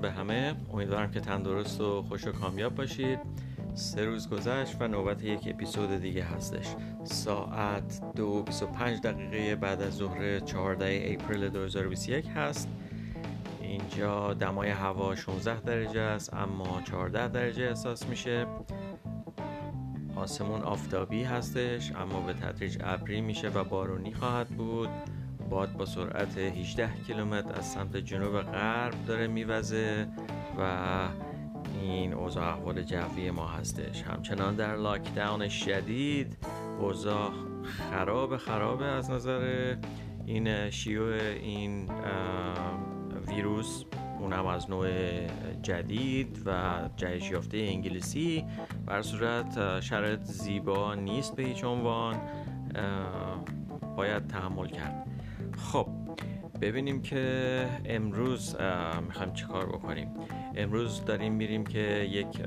به همه. امیدوارم که تندرست و خوش و کامیاب باشید. سه روز گذشت و نوبت یک اپیزود دیگه هستش. ساعت دو بیس و پنج دقیقه بعد از ظهر 14 اپریل 2021 هست. اینجا دمای هوا 16 درجه است اما 14 درجه احساس میشه. آسمون آفتابی هستش اما به تدریج ابری میشه و بارونی خواهد بود. باد با سرعت 18 کیلومتر از سمت جنوب غرب داره میوزه و این اوضاع احوال جوی ما هستش. همچنان در لاکداون شدید اوضاع خراب خرابه از نظر این شیوع این ویروس. اونم از نوع جدید و جهش یافته انگلیسی. بر صورت شرط زیبا نیست به هیچ عنوان باید تحمل کرد. خب ببینیم که امروز می‌خوایم چیکار بکنیم. امروز داریم میریم که یک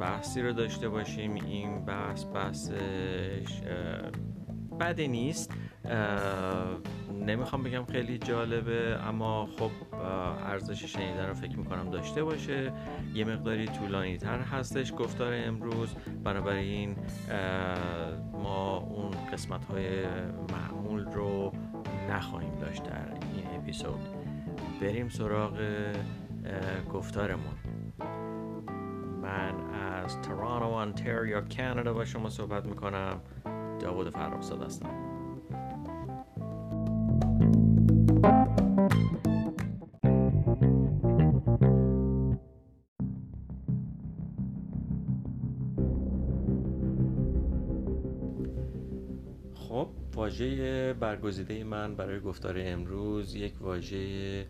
بحثی رو داشته باشیم. این بحث بحثش بدی نیست. نمی‌خوام بگم خیلی جالبه اما خب ارزش شنیدن رو فکر می‌کنم داشته باشه. یه مقداری طولانی تر هستش گفتار امروز. بنابراین ما اون قسمت های معمول رو نخواهیم داشت در این اپیزود. بریم سراغ گفتارمون. من از تورانو انتریو کانادا با شما صحبت می‌کنم. داوود فرخزاد هستم. واژه برگزیده من برای گفتار امروز یک واژه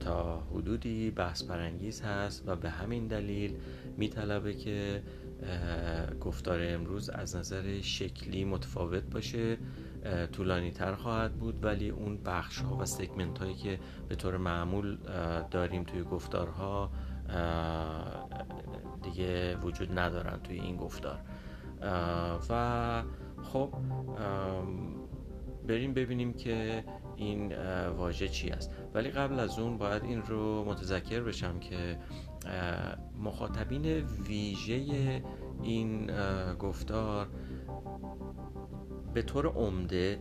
تا حدودی بحث پرانگیز هست و به همین دلیل میطلبه که گفتار امروز از نظر شکلی متفاوت باشه طولانی تر خواهد بود ولی اون بخش ها و سگمنت هایی که به طور معمول داریم توی گفتارها دیگه وجود ندارن توی این گفتار. و خب بریم ببینیم که این واژه چی است. ولی قبل از اون باید این رو متذکر بشم که مخاطبین ویژه این گفتار به طور عمده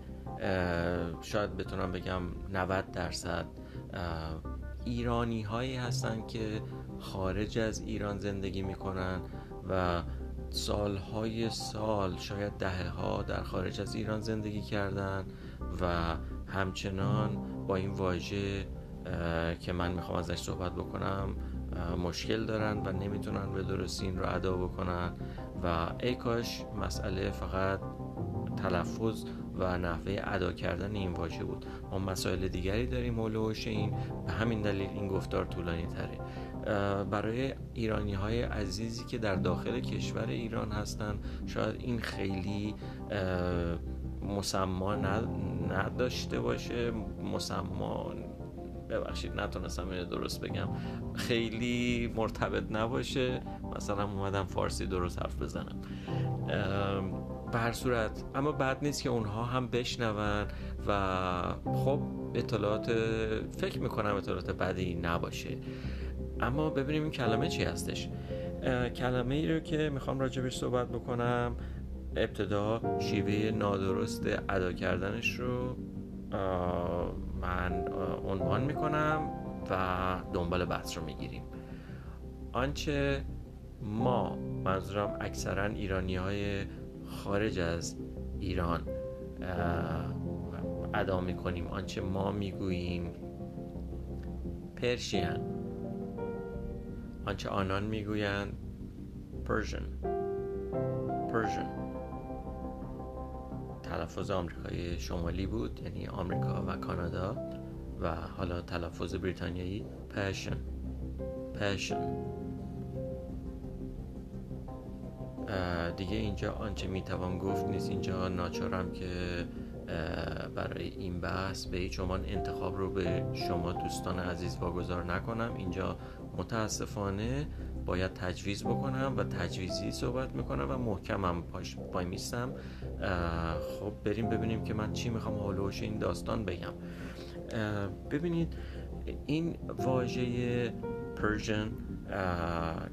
شاید بتونم بگم 90 درصد ایرانی هایی هستن که خارج از ایران زندگی می‌کنن و سالهای سال شاید دهه ها در خارج از ایران زندگی کردن و همچنان با این واژه که من می‌خوام ازش صحبت بکنم مشکل دارن و نمی‌تونن به درستی این رو ادا بکنن و ای کاش مسئله فقط تلفظ و نحوه ادا کردن این واژه بود. ما مسائل دیگری داریم حلوش این. به همین دلیل این گفتار طولانی تره برای ایرانی های عزیزی که در داخل کشور ایران هستن. شاید این خیلی مسما نداشته باشه. مسما ببخشید نتونستم اینو درست بگم. خیلی مرتبط نباشه. مثلا اومدم فارسی درست حرف بزنم. به هر صورت اما بعد نیست که اونها هم بشنون و خب اطلاعات فکر می‌کنم اطلاعات بدی نباشه. اما ببینیم این کلمه چی هستش. کلمه ای رو که می‌خوام راجبش صحبت بکنم ابتدا شیوه نادرست ادا کردنش رو من عنوان می‌کنم و دنبال بحث رو می‌گیریم. آنچه ما منظورم اکثرا ایرانی های خارج از ایران ادا می‌کنیم. آنچه ما می‌گوییم Persian. آنچه آنان می‌گویند Persian Persian تلفظ آمریکای شمالی بود یعنی آمریکا و کانادا و حالا تلفظ بریتانیایی Persian Persian دیگه اینجا آنچه می‌توان گفت نیست. اینجا ناچارم که برای این بحث به هیچ عنوان انتخاب رو به شما دوستان عزیز واگذار نکنم. اینجا متاسفانه باید تجویز بکنم و تجویزی صحبت می‌کنم و محکمم پاش پای میستم. خب بریم ببینیم که من چی می‌خوام حالوش این داستان بگم. ببینید این واژه Persian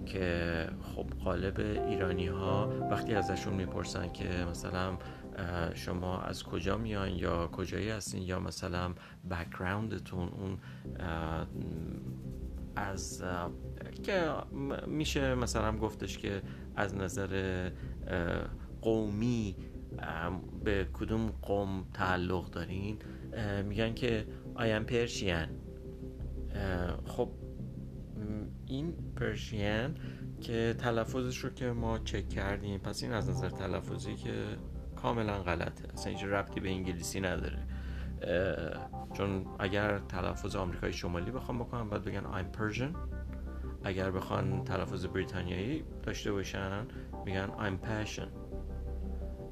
که خب غالب ایرانی ها وقتی ازشون می‌پرسن که مثلا شما از کجا میان یا کجایی هستین یا مثلا background تون اون از که میشه مثلا گفتش که از نظر قومی به کدوم قوم تعلق دارین؟ میگن که آیم پرشین خب این پرشین که تلفظش رو که ما چک کردیم پس این از نظر تلفظی که کاملا غلطه. اصلا هیچ ربطی به انگلیسی نداره. چون اگر تلفظ آمریکای شمالی بخوام بکنم باید بگن I'm Persian. اگر بخوان تلفظ بریتانیایی داشته باشن میگن I'm passion.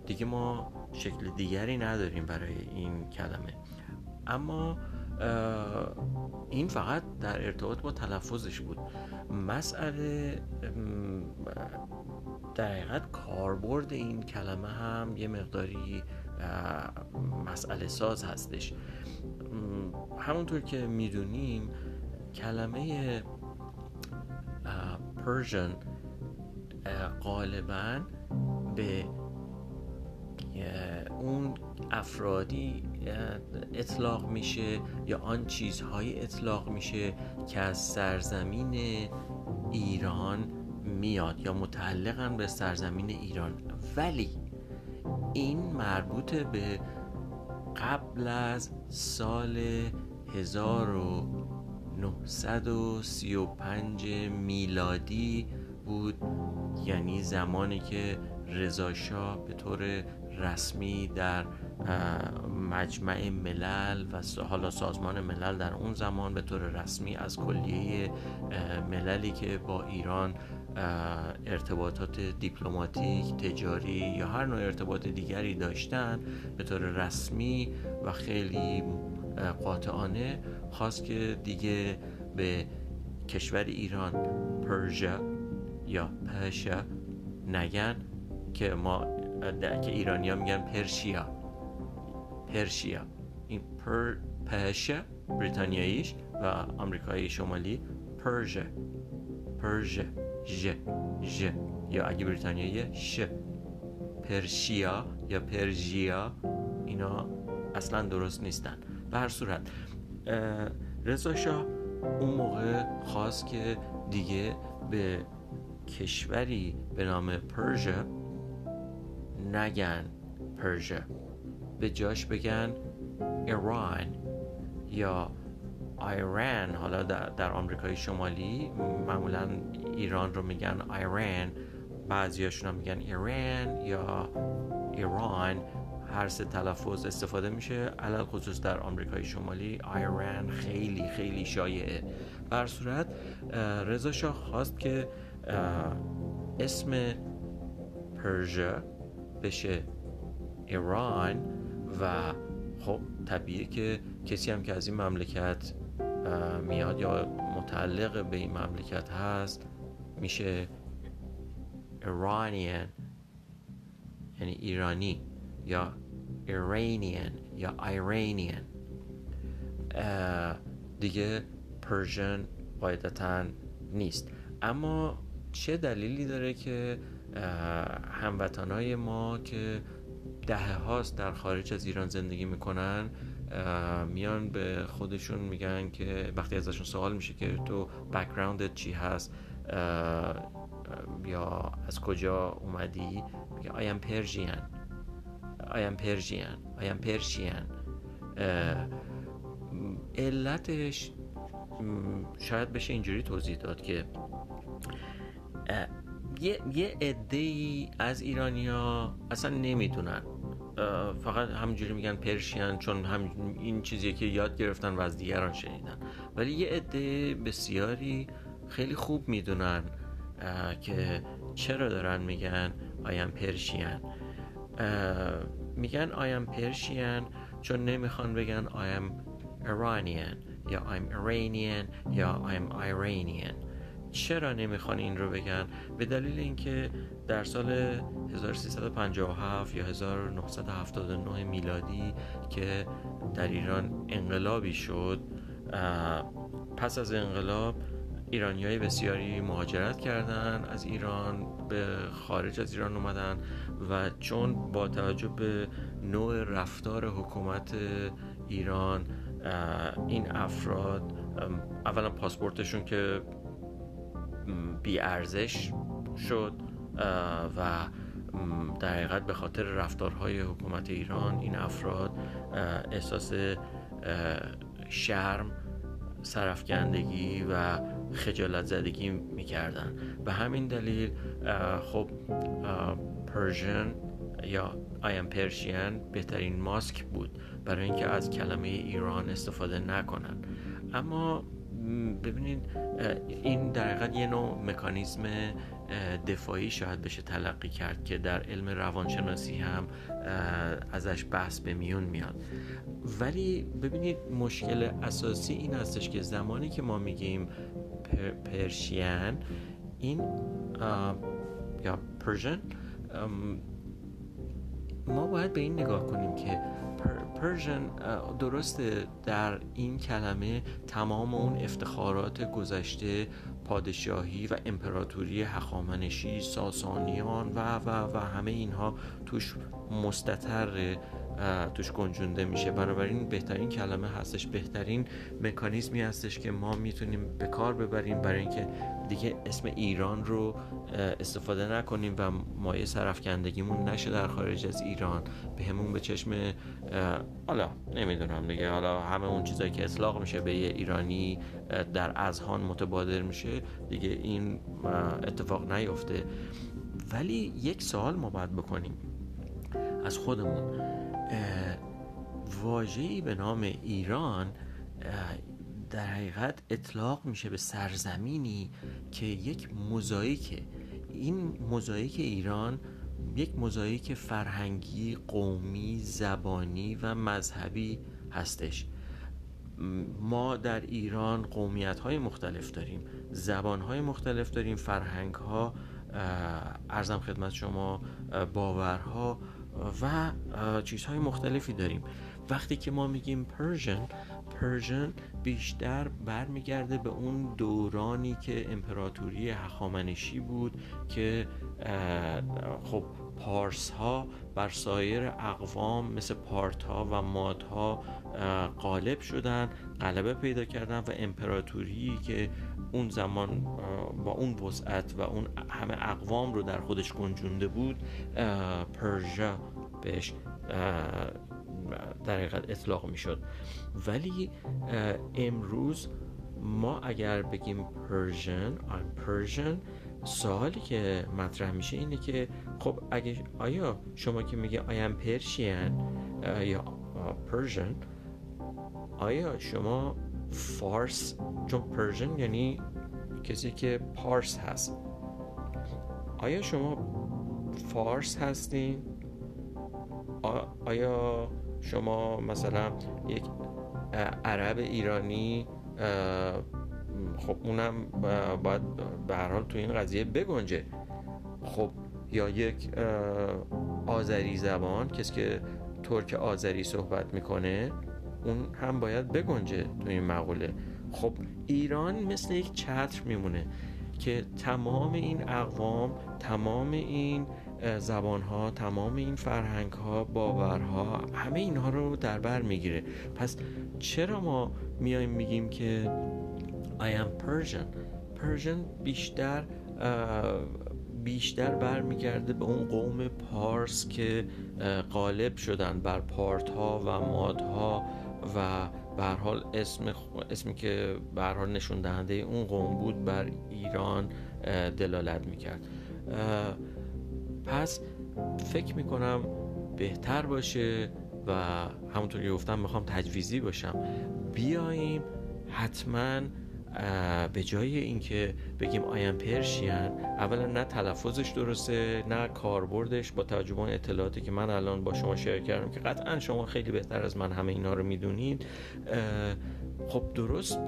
دیگه ما شکل دیگری نداریم برای این کلمه. اما این فقط در ارتباط با تلفظش بود. مسئله در حقیقت کاربرد این کلمه هم یه مقداری مسئله ساز هستش. همونطور که می‌دونیم کلمه پرژن غالبا به اون افرادی اطلاق میشه یا آن چیزهایی اطلاق میشه که از سرزمین ایران میاد یا متعلقن به سرزمین ایران. ولی این مربوط به قبل از سال 1935 میلادی بود. یعنی زمانی که رضا به طور رسمی در مجمع ملل و حالا سازمان ملل در اون زمان به طور رسمی از کلیه مللی که با ایران ارتباطات دیپلماتیک، تجاری یا هر نوع ارتباط دیگری داشتن به طور رسمی و خیلی قاطعانه خواست که دیگه به کشور ایران پرژا یا پرشا نگن که ما که ایرانی ها میگن پرشیا. پرشیا. این پر پرشا بریتانیاییش و آمریکایی شمالی پرژه. پرژه. ژ ژ یا اگه بریتانیایی ش پرشیا یا پرژیا اینا اصلا درست نیستن به هر صورت رضا شاه اون موقع خواست که دیگه به کشوری به نام پرژه نگن پرژه به جاش بگن ایران یا ایران حالا در, در آمریکای شمالی معمولا ایران رو میگن ایران بعضیاشون هم میگن ایران یا ایران. هر سه تلفظ استفاده میشه علل خصوص در آمریکای شمالی ایران خیلی خیلی شایعه. بر صورت رضا شاه خواست که اسم پرژه بشه ایران و خب طبیعه که کسی هم که از این مملکت میاد یا متعلق به این مملکت هست میشه ایرانیان یعنی ایرانی یا ایرانیان یا ایرانیان دیگه پرژن قاعدتا نیست. اما چه دلیلی داره که هموطنهای ما که دهه هاست در خارج از ایران زندگی می‌کنن میان به خودشون میگن که وقتی ازشون سوال میشه که تو بکگراندت چی هست؟ یا از کجا اومدی؟ میگه پرژین آیم پرژین آیم پرژین علتش شاید بشه اینجوری توضیح داد که یه یه عده ای از ایرانیا اصلا نمی‌دونن. فقط همینجوری میگن پرشین چون هم این چیزی که یاد گرفتن و از دیگران شنیدن. ولی یه عده بسیاری خیلی خوب می‌دونن که چرا دارن میگن آیم پرشین میگن آیم پرشین چون نمی‌خوان بگن آیم ایرانیان یا آیم ایرانیان یا آیم ایرانیان چرا نمی‌خوان این رو بگن؟ به دلیل اینکه در سال 1357 یا 1979 میلادی که در ایران انقلابی شد پس از انقلاب ایرانی های بسیاری مهاجرت کردن از ایران به خارج از ایران اومدن و چون با توجه به نوع رفتار حکومت ایران این افراد اولا پاسپورتشون که بی ارزش شد و در حقیقت به خاطر رفتارهای حکومت ایران این افراد احساس شرم سرفکندگی و خجالت زدگی می‌کردن. به همین دلیل خب پرژن یا آیم پرشین بهترین ماسک بود برای اینکه از کلمه ایران استفاده نکنن. اما ببینید این در حقیقت یه نوع مکانیزم دفاعی شاید بشه تلقی کرد که در علم روانشناسی هم ازش بحث به میون میاد. ولی ببینید مشکل اساسی این هستش که زمانی که ما میگیم پرشین این یا پرژن ما باید به این نگاه کنیم که پرژن درسته در این کلمه تمام اون افتخارات گذشته پادشاهی و امپراتوری هخامنشی ساسانیان و و و همه اینها توش مستطر توش گنجونده میشه. بنابراین بهترین کلمه هستش. بهترین مکانیزمی هستش که ما می‌تونیم به کار ببریم برای اینکه دیگه اسم ایران رو استفاده نکنیم و مایه سرفکندگیمون نشه در خارج از ایران. به همون به چشم حالا نمی‌دونم دیگه. حالا همه اون چیزایی که اطلاق میشه به یه ایرانی در اذهان متبادر میشه دیگه این اتفاق نیفته. ولی یک سوال ما باید بکنیم. از خودمون. واجهی به نام ایران در حقیقت اطلاق میشه به سرزمینی که یک موزاییکه این موزاییک ایران یک موزاییک فرهنگی قومی زبانی و مذهبی هستش. ما در ایران قومیت های مختلف داریم زبان های مختلف داریم فرهنگ ها ارزم خدمت شما باورها و چیزهای مختلفی داریم. وقتی که ما میگیم پرژن پرژن بیشتر برمیگرده به اون دورانی که امپراتوری هخامنشی بود که خب پارس ها بر سایر اقوام مثل پارت ها و ماد ها غالب شدن غلبه پیدا کردن و امپراتوری که اون زمان با اون وسعت و اون همه اقوام رو در خودش گنجونده بود پرژا بهش در حقیقت اطلاق می‌شد. ولی امروز ما اگر بگیم Persian I'm Persian سوالی که مطرح میشه اینه که خب اگه آیا شما که میگه I am Persian یا Persian آیا شما فارس چون Persian یعنی کسی که پارس هست آیا شما فارس هستین؟ آیا شما مثلا یک عرب ایرانی خب اونم باید به هر حال تو این قضیه بگنجه. خب یا یک آذری زبان کسی که ترک آذری صحبت می‌کنه اون هم باید بگنجه تو این مقوله. خب ایران مثل یک چتر میمونه که تمام این اقوام تمام این زبان ها تمام این فرهنگ ها باورها همه اینها رو در بر می‌گیره. پس چرا ما میایم میگیم که I am Persian. Persian بیشتر بیشتر برمیگرده به اون قوم پارس که غالب شدن بر پارت ها و مادها و به حال اسم اسمی که به حال نشون دهنده اون قوم بود بر ایران دلالت می‌کرد. پس فکر می‌کنم بهتر باشه و همونطور که گفتم می‌خوام تجویزی باشم. بیاییم حتما به جای اینکه بگیم آیم پرشین اولا نه تلفظش درسته نه کاربردش با توجه به اطلاعاتی که من الان با شما شیر کردم که قطعا شما خیلی بهتر از من همه اینا رو می‌دونید. خب درست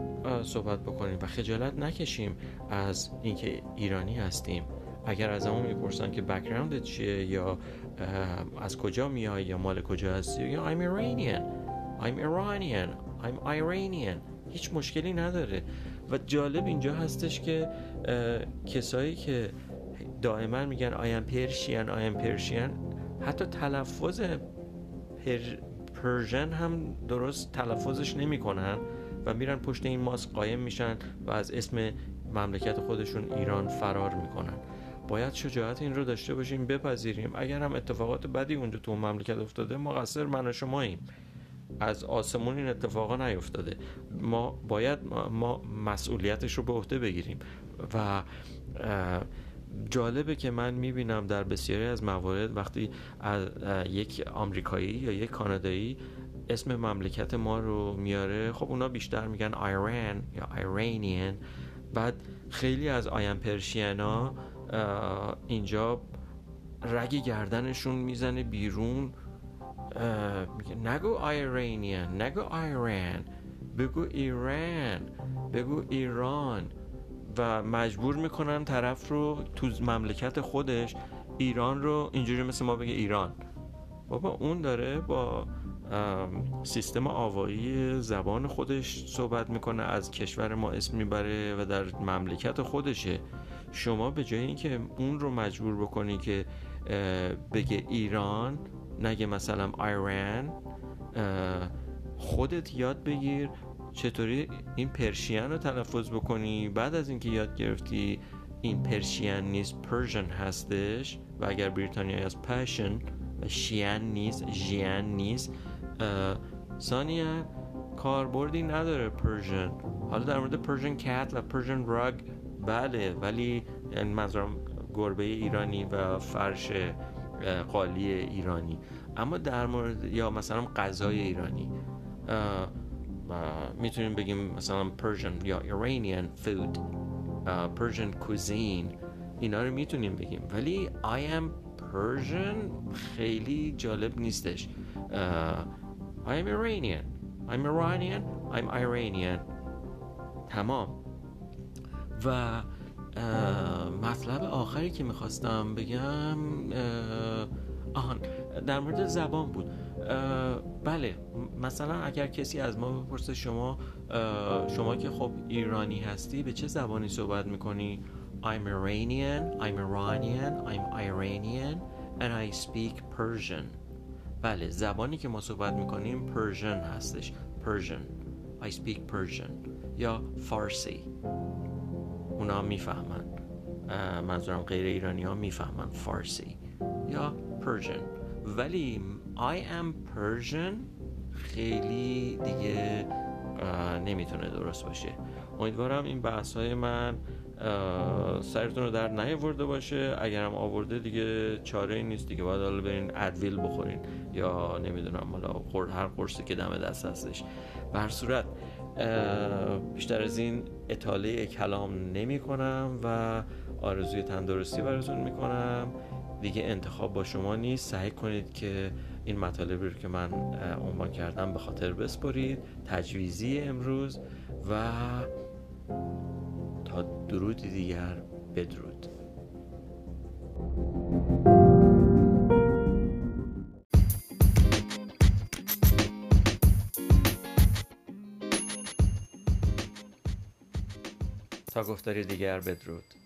صحبت بکنیم و خجالت نکشیم از اینکه ایرانی هستیم. اگر از همون می‌پرسن که بکراندت چیه یا از کجا میای یا مال کجا هستی یا I'm Iranian. I'm Iranian. I'm Iranian. هیچ مشکلی نداره. و جالب اینجا هستش که کسایی که دائما میگن آیم پرشین آیم پرشین حتی تلفظ پر... پرژن هم درست تلفظش نمی‌کنن و میرن پشت این ماسک قایم میشن و از اسم مملکت خودشون ایران فرار می‌کنن. باید شجاعت این رو داشته باشیم بپذیریم. اگر هم اتفاقات بدی اونجا تو مملکت افتاده مقصر من و شماییم. از آسمون این اتفاقا نیفتاده. ما باید ما مسئولیتش رو به عهده بگیریم. و جالبه که من می‌بینم در بسیاری از موارد وقتی از یک آمریکایی یا یک کانادایی اسم مملکت ما رو میاره خب اونا بیشتر میگن ایران یا ایرانیان بعد خیلی از آیم پرشینا اینجا رگ گردنشون می‌زنه بیرون. نگو ایرانیان نگو ایران بگو ایران بگو ایران و مجبور می‌کنن طرف رو تو مملکت خودش ایران رو اینجوری مثل ما بگه ایران بابا اون داره با سیستم آوایی زبان خودش صحبت می‌کنه از کشور ما اسم می‌بره و در مملکت خودشه شما به جای اینکه اون رو مجبور بکنی که بگه ایران نگه مثلا ایران خودت یاد بگیر چطوری این پرشین رو تلفظ بکنی. بعد از اینکه یاد گرفتی این پرشین نیست Persian هستش و اگر بریتانیا از Persian و شیان نیست ژیان نیست ثانیا کاربردی نداره Persian حالا در مورد Persian cat و Persian rug بله ولی یعنی منظورم گربه ایرانی و فرش قالی ایرانی. اما در مورد یا مثلا غذای ایرانی. می‌تونیم بگیم مثلا Persian یا Iranian food Persian cuisine اینا رو می‌تونیم بگیم. ولی I am Persian خیلی جالب نیستش. I am Iranian. I'm Iranian. I'm Iranian. تمام. و مطلب آخری که می‌خواستم بگم آهان در مورد زبان بود. بله مثلا اگر کسی از ما بپرسه شما شما که خب ایرانی هستی به چه زبانی صحبت می‌کنی؟ I'm Iranian I'm Iranian I'm Iranian and I speak Persian. بله زبانی که ما صحبت می‌کنیم پرژن هستش. Persian. I speak Persian. یا فارسی اونا می‌فهمن. منظورم غیر ایرانی ها می‌فهمن فارسی یا پرژن. ولی I am Persian خیلی دیگه نمی‌تونه درست باشه. امیدوارم این بحث های من سرتون رو در نیاورده باشه. اگرم آورده دیگه چاره نیست. دیگه باید حالا برین ادویل بخورین. یا نمی‌دونم حالا هر قرصی که دم دست هستش. به هر صورت بیشتر از این اطاله کلام نمی کنم و آرزوی تندرستی براتون می‌کنم دیگه انتخاب با شما نیست. سعی کنید که این مطالبی رو که من عنوان کردم به خاطر بسپرید. تجویزی امروز و تا درودی دیگر بدرود. تا گفتاری دیگر بدرود.